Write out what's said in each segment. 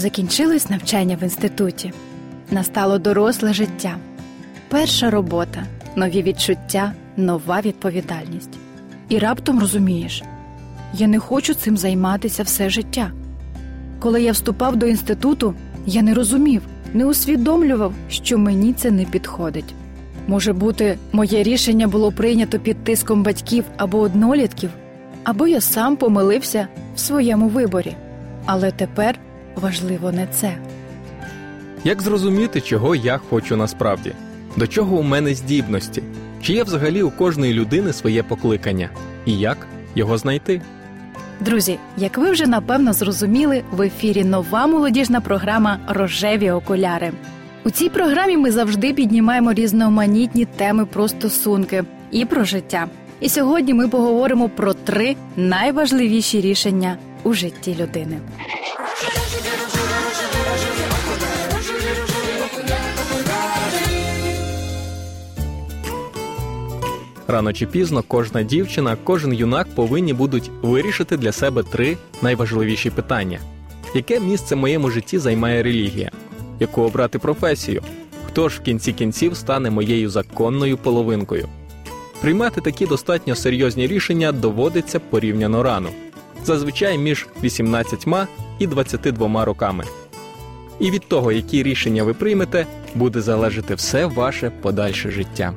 Закінчилось навчання в інституті. Настало доросле життя. Перша робота, нові відчуття, нова відповідальність. І раптом розумієш, я не хочу цим займатися все життя. Коли я вступав до інституту, я не розумів, не усвідомлював, що мені це не підходить. Може бути, моє рішення було прийнято під тиском батьків або однолітків, або я сам помилився в своєму виборі. Але тепер важливо не це. Як зрозуміти, чого я хочу насправді? До чого у мене здібності? Чи є взагалі у кожної людини своє покликання? І як його знайти? Друзі, як ви вже напевно зрозуміли, в ефірі нова молодіжна програма Рожеві окуляри. У цій програмі ми завжди піднімаємо різноманітні теми про стосунки і про життя. І сьогодні ми поговоримо про три найважливіші рішення у житті людини. Рано чи пізно кожна дівчина, кожен юнак повинні будуть вирішити для себе три найважливіші питання: яке місце в моєму житті займає релігія, яку обрати професію, хто ж в кінці кінців стане моєю законною половинкою. Приймати такі достатньо серйозні рішення доводиться порівняно рано, зазвичай між 18 і 22 роками. І від того, які рішення ви приймете, буде залежати все ваше подальше життя.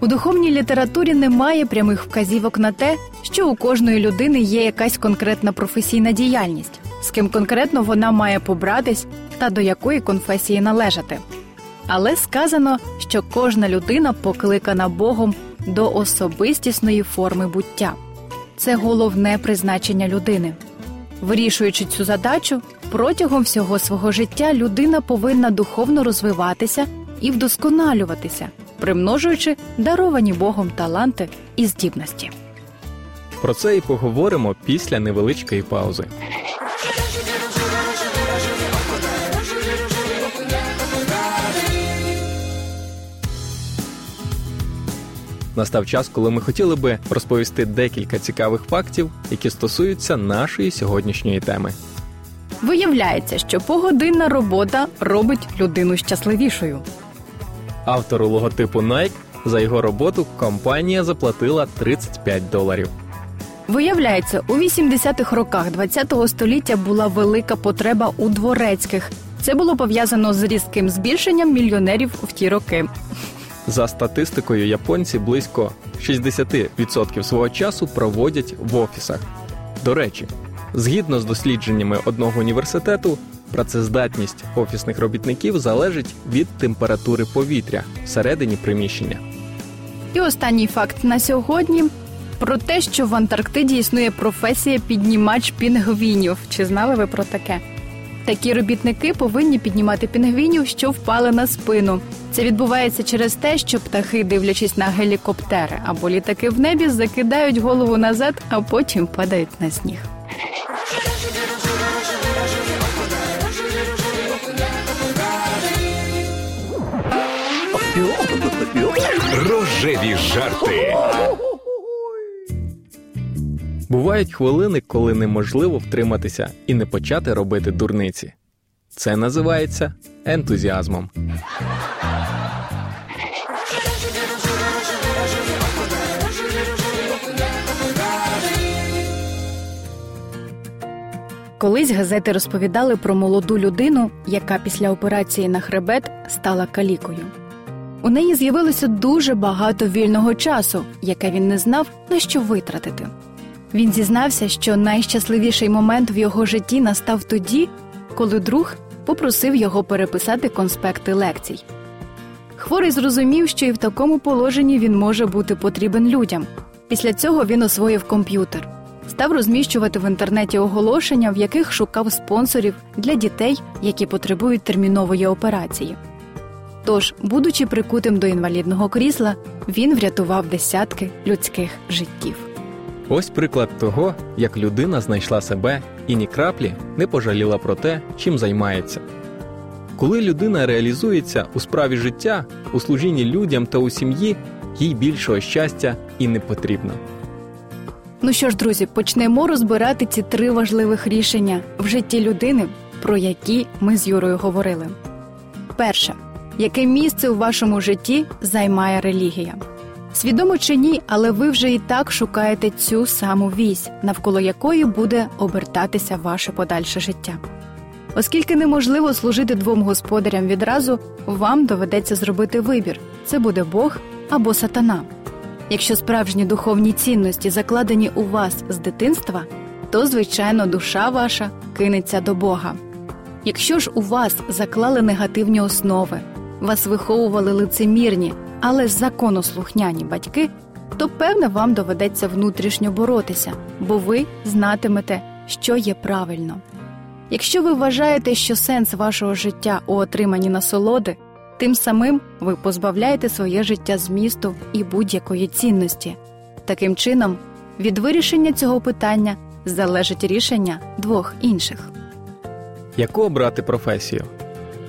У духовній літературі немає прямих вказівок на те, що у кожної людини є якась конкретна професійна діяльність, з ким конкретно вона має побратись та до якої конфесії належати. Але сказано, що кожна людина покликана Богом до особистісної форми буття. Це головне призначення людини. Вирішуючи цю задачу, протягом всього свого життя людина повинна духовно розвиватися і вдосконалюватися, примножуючи даровані Богом таланти і здібності. Про це і поговоримо після невеличкої паузи. Настав час, коли ми хотіли би розповісти декілька цікавих фактів, які стосуються нашої сьогоднішньої теми. Виявляється, що погодинна робота робить людину щасливішою. Автору логотипу Nike за його роботу компанія заплатила 35 доларів. Виявляється, у 80-х роках ХХ століття була велика потреба у дворецьких. Це було пов'язано з різким збільшенням мільйонерів в ті роки. За статистикою, японці близько 60% свого часу проводять в офісах. До речі, згідно з дослідженнями одного університету, працездатність офісних робітників залежить від температури повітря всередині приміщення. І останній факт на сьогодні про те, що в Антарктиді існує професія піднімач пінгвінів. Чи знали ви про таке? Такі робітники повинні піднімати пінгвінів, що впали на спину. Це відбувається через те, що птахи, дивлячись на гелікоптери або літаки в небі, закидають голову назад, а потім падають на сніг. Рожеві жарти. Бувають хвилини, коли неможливо втриматися і не почати робити дурниці. Це називається ентузіазмом. Колись газети розповідали про молоду людину, яка після операції на хребет стала калікою. У неї з'явилося дуже багато вільного часу, яке він не знав на що витратити. Він зізнався, що найщасливіший момент в його житті настав тоді, коли друг попросив його переписати конспекти лекцій. Хворий зрозумів, що і в такому положенні він може бути потрібен людям. Після цього він освоїв комп'ютер, став розміщувати в інтернеті оголошення, в яких шукав спонсорів для дітей, які потребують термінової операції. Тож, будучи прикутим до інвалідного крісла, він врятував десятки людських життів. Ось приклад того, як людина знайшла себе і ні краплі не пожаліла про те, чим займається. Коли людина реалізується у справі життя, у служінні людям та у сім'ї, їй більшого щастя і не потрібно. Ну що ж, друзі, почнемо розбирати ці три важливих рішення в житті людини про які ми з Юрою говорили. Перше, яке місце у вашому житті займає релігія? Свідомо чи ні, але ви вже і так шукаєте цю саму вісь, навколо якої буде обертатися ваше подальше життя. Оскільки неможливо служити двом господарям відразу, вам доведеться зробити вибір: це буде Бог або сатана. Якщо справжні духовні цінності закладені у вас з дитинства, то звичайно душа ваша кинеться до Бога. Якщо ж у вас заклали негативні основи, вас виховували лицемірні, але законослухняні батьки, то певне вам доведеться внутрішньо боротися, бо ви знатимете, що є правильно. Якщо ви вважаєте, що сенс вашого життя у отриманні насолоди, тим самим ви позбавляєте своє життя змісту і будь-якої цінності. Таким чином, від вирішення цього питання залежить рішення двох інших. Яку обрати професію?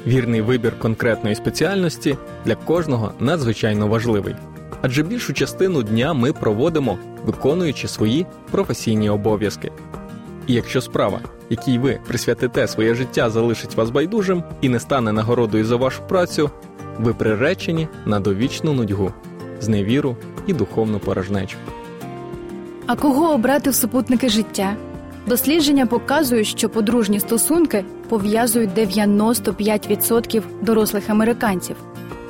Вірний вибір конкретної спеціальності для кожного надзвичайно важливий, адже більшу частину дня ми проводимо, виконуючи свої професійні обов'язки. І якщо справа, якій ви присвятите своє життя, залишить вас байдужим і не стане нагородою за вашу працю, ви приречені на довічну нудьгу, зневіру і духовну порожнечу. А кого обрати в супутники життя? Дослідження показують, що подружні стосунки пов'язують 95% дорослих американців,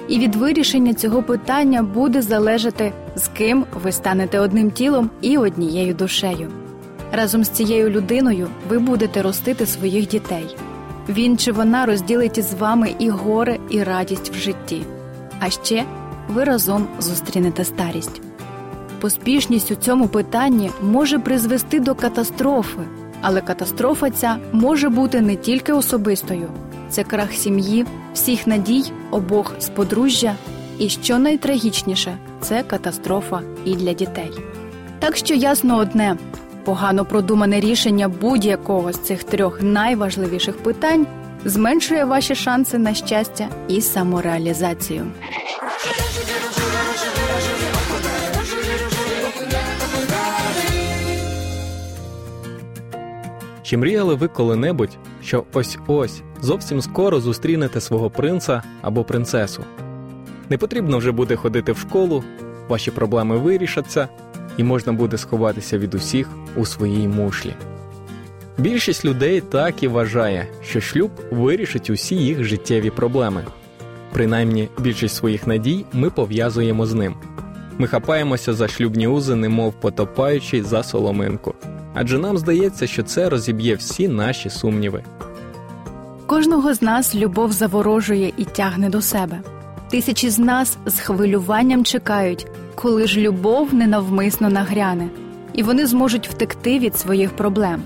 і від вирішення цього питання буде залежати, з ким ви станете одним тілом і однією душею. Разом з цією людиною ви будете ростити своїх дітей. Він чи вона розділить із вами і горе, і радість в житті. А ще ви разом зустрінете старість. Поспішність у цьому питанні може призвести до катастрофи, але катастрофа ця може бути не тільки особистою, це крах сім'ї, всіх надій обох з подружжя, і що найтрагічніше, це катастрофа і для дітей. Так що ясно одне погано продумане рішення будь-якого з цих трьох найважливіших питань зменшує ваші шанси на щастя і самореалізацію. Чи мріяли ви коли-небудь, що ось ось зовсім скоро зустрінете свого принца або принцесу? Не потрібно вже буде ходити в школу, ваші проблеми вирішаться, і можна буде сховатися від усіх у своїй мушлі. Більшість людей так і вважає, що шлюб вирішить усі їх життєві проблеми. Принаймні, більшість своїх надій ми пов'язуємо з ним. Ми хапаємося за шлюбні узи, немов потопаючи за соломинку, адже нам здається, що це розіб'є всі наші сумніви. Кожного з нас любов заворожує і тягне до себе. Тисячі з нас з хвилюванням чекають, коли ж любов ненавмисно нагряне, і вони зможуть втекти від своїх проблем.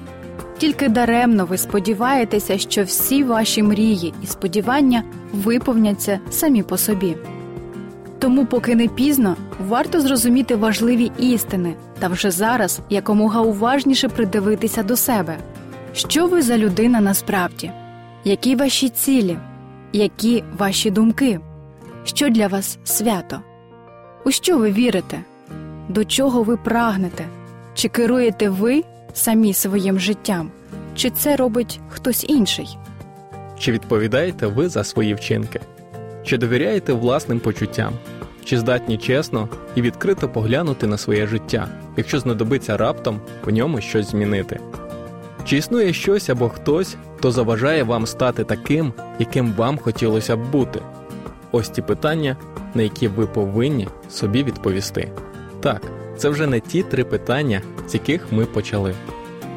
Тільки даремно ви сподіваєтеся, що всі ваші мрії і сподівання виповняться самі по собі. Тому, поки не пізно, варто зрозуміти важливі істини та вже зараз якомога уважніше придивитися до себе, що ви за людина насправді, які ваші цілі, які ваші думки, що для вас свято, у що ви вірите, до чого ви прагнете, чи керуєте ви самі своїм життям, чи це робить хтось інший? Чи відповідаєте ви за свої вчинки? Чи довіряєте власним почуттям? Чи здатні чесно і відкрито поглянути на своє життя, якщо знадобиться раптом в ньому щось змінити? Чи існує щось або хтось, хто заважає вам стати таким, яким вам хотілося б бути? Ось ті питання, на які ви повинні собі відповісти. Так, це вже не ті три питання, з яких ми почали.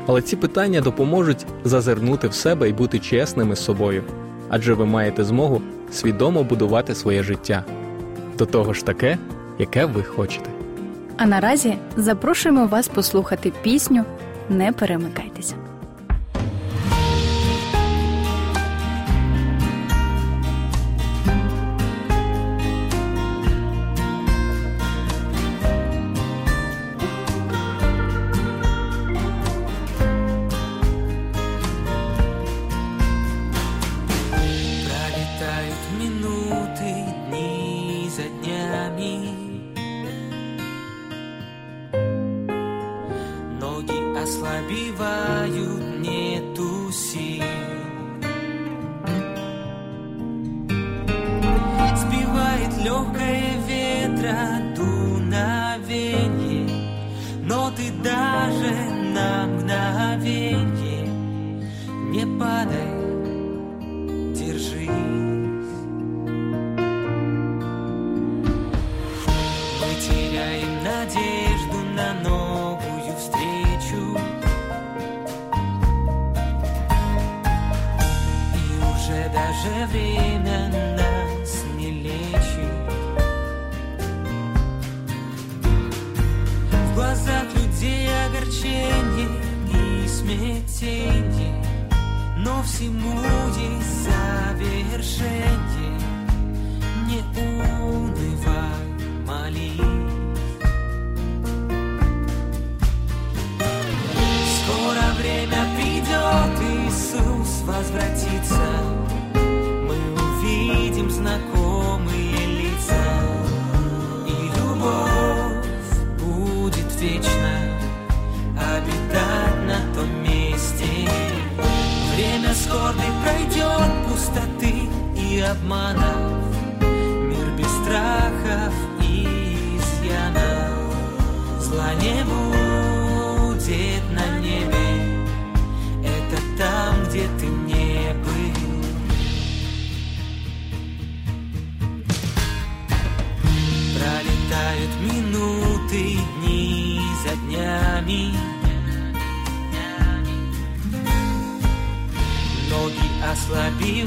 Але ці питання допоможуть зазирнути в себе і бути чесними з собою, адже ви маєте змогу свідомо будувати своє життя до того ж таке, яке ви хочете. А наразі запрошуємо вас послухати пісню Не перемикайтеся. даже máximo.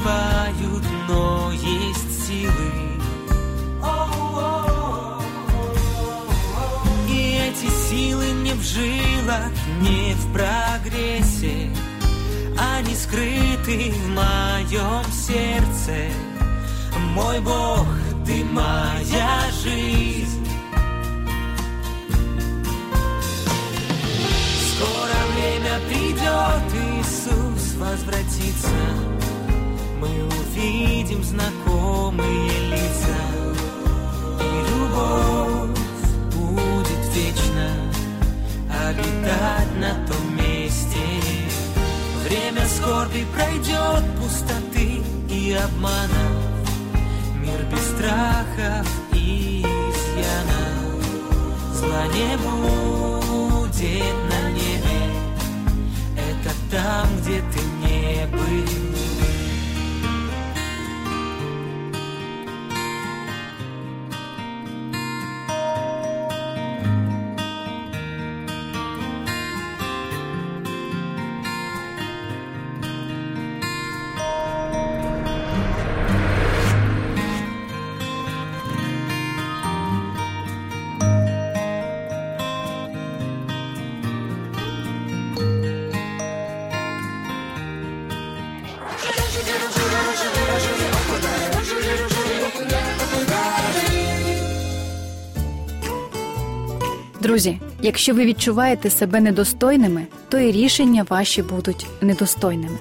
Ослабевают, но есть силы. И эти силы не в жилах, не в прогрессе, они скрыты в моем сердце. Мой Бог, ты моя жизнь. Скоро время придет, Иисус возвратится. Мы увидим знакомые лица, и любовь будет вечно обитать на том месте. Время скорби пройдет, пустоты и обманов, мир без страхов и изъянов. Зла не будет на небе, это там, где ты не был. Друзі, якщо ви відчуваєте себе недостойними, то і рішення ваші будуть недостойними.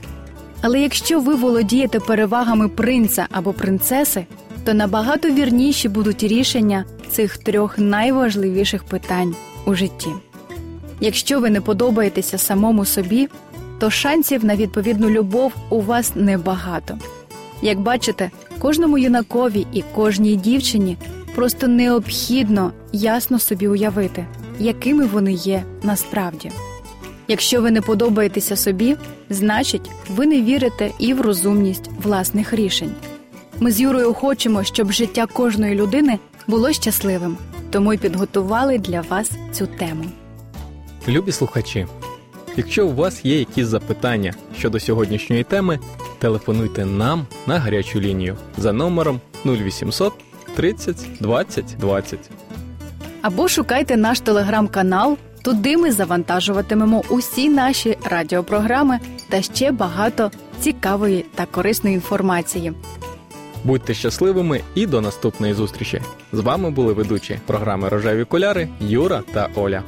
Але якщо ви володієте перевагами принца або принцеси, то набагато вірніші будуть рішення цих трьох найважливіших питань у житті. Якщо ви не подобаєтеся самому собі, то шансів на відповідну любов у вас небагато. Як бачите, кожному юнакові і кожній дівчині просто необхідно ясно собі уявити, якими вони є насправді. Якщо ви не подобаєтеся собі, значить ви не вірите і в розумність власних рішень. Ми з Юрою хочемо, щоб життя кожної людини було щасливим, тому й підготували для вас цю тему. Любі слухачі, якщо у вас є якісь запитання щодо сьогоднішньої теми, телефонуйте нам на гарячу лінію за номером 0800 30 20 20. Або шукайте наш телеграм-канал. Туди ми завантажуватимемо усі наші радіопрограми та ще багато цікавої та корисної інформації. Будьте щасливими і до наступної зустрічі. З вами були ведучі програми Рожеві Коляри Юра та Оля.